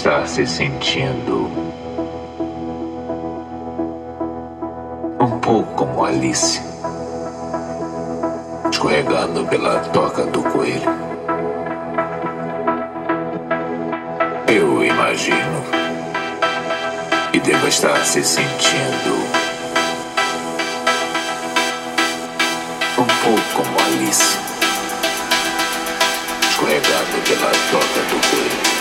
estar se sentindo um pouco como Alice, escorregando pela toca do coelho. Eu imagino e devo estar se sentindo um pouco como Alice, escorregando pela toca do coelho.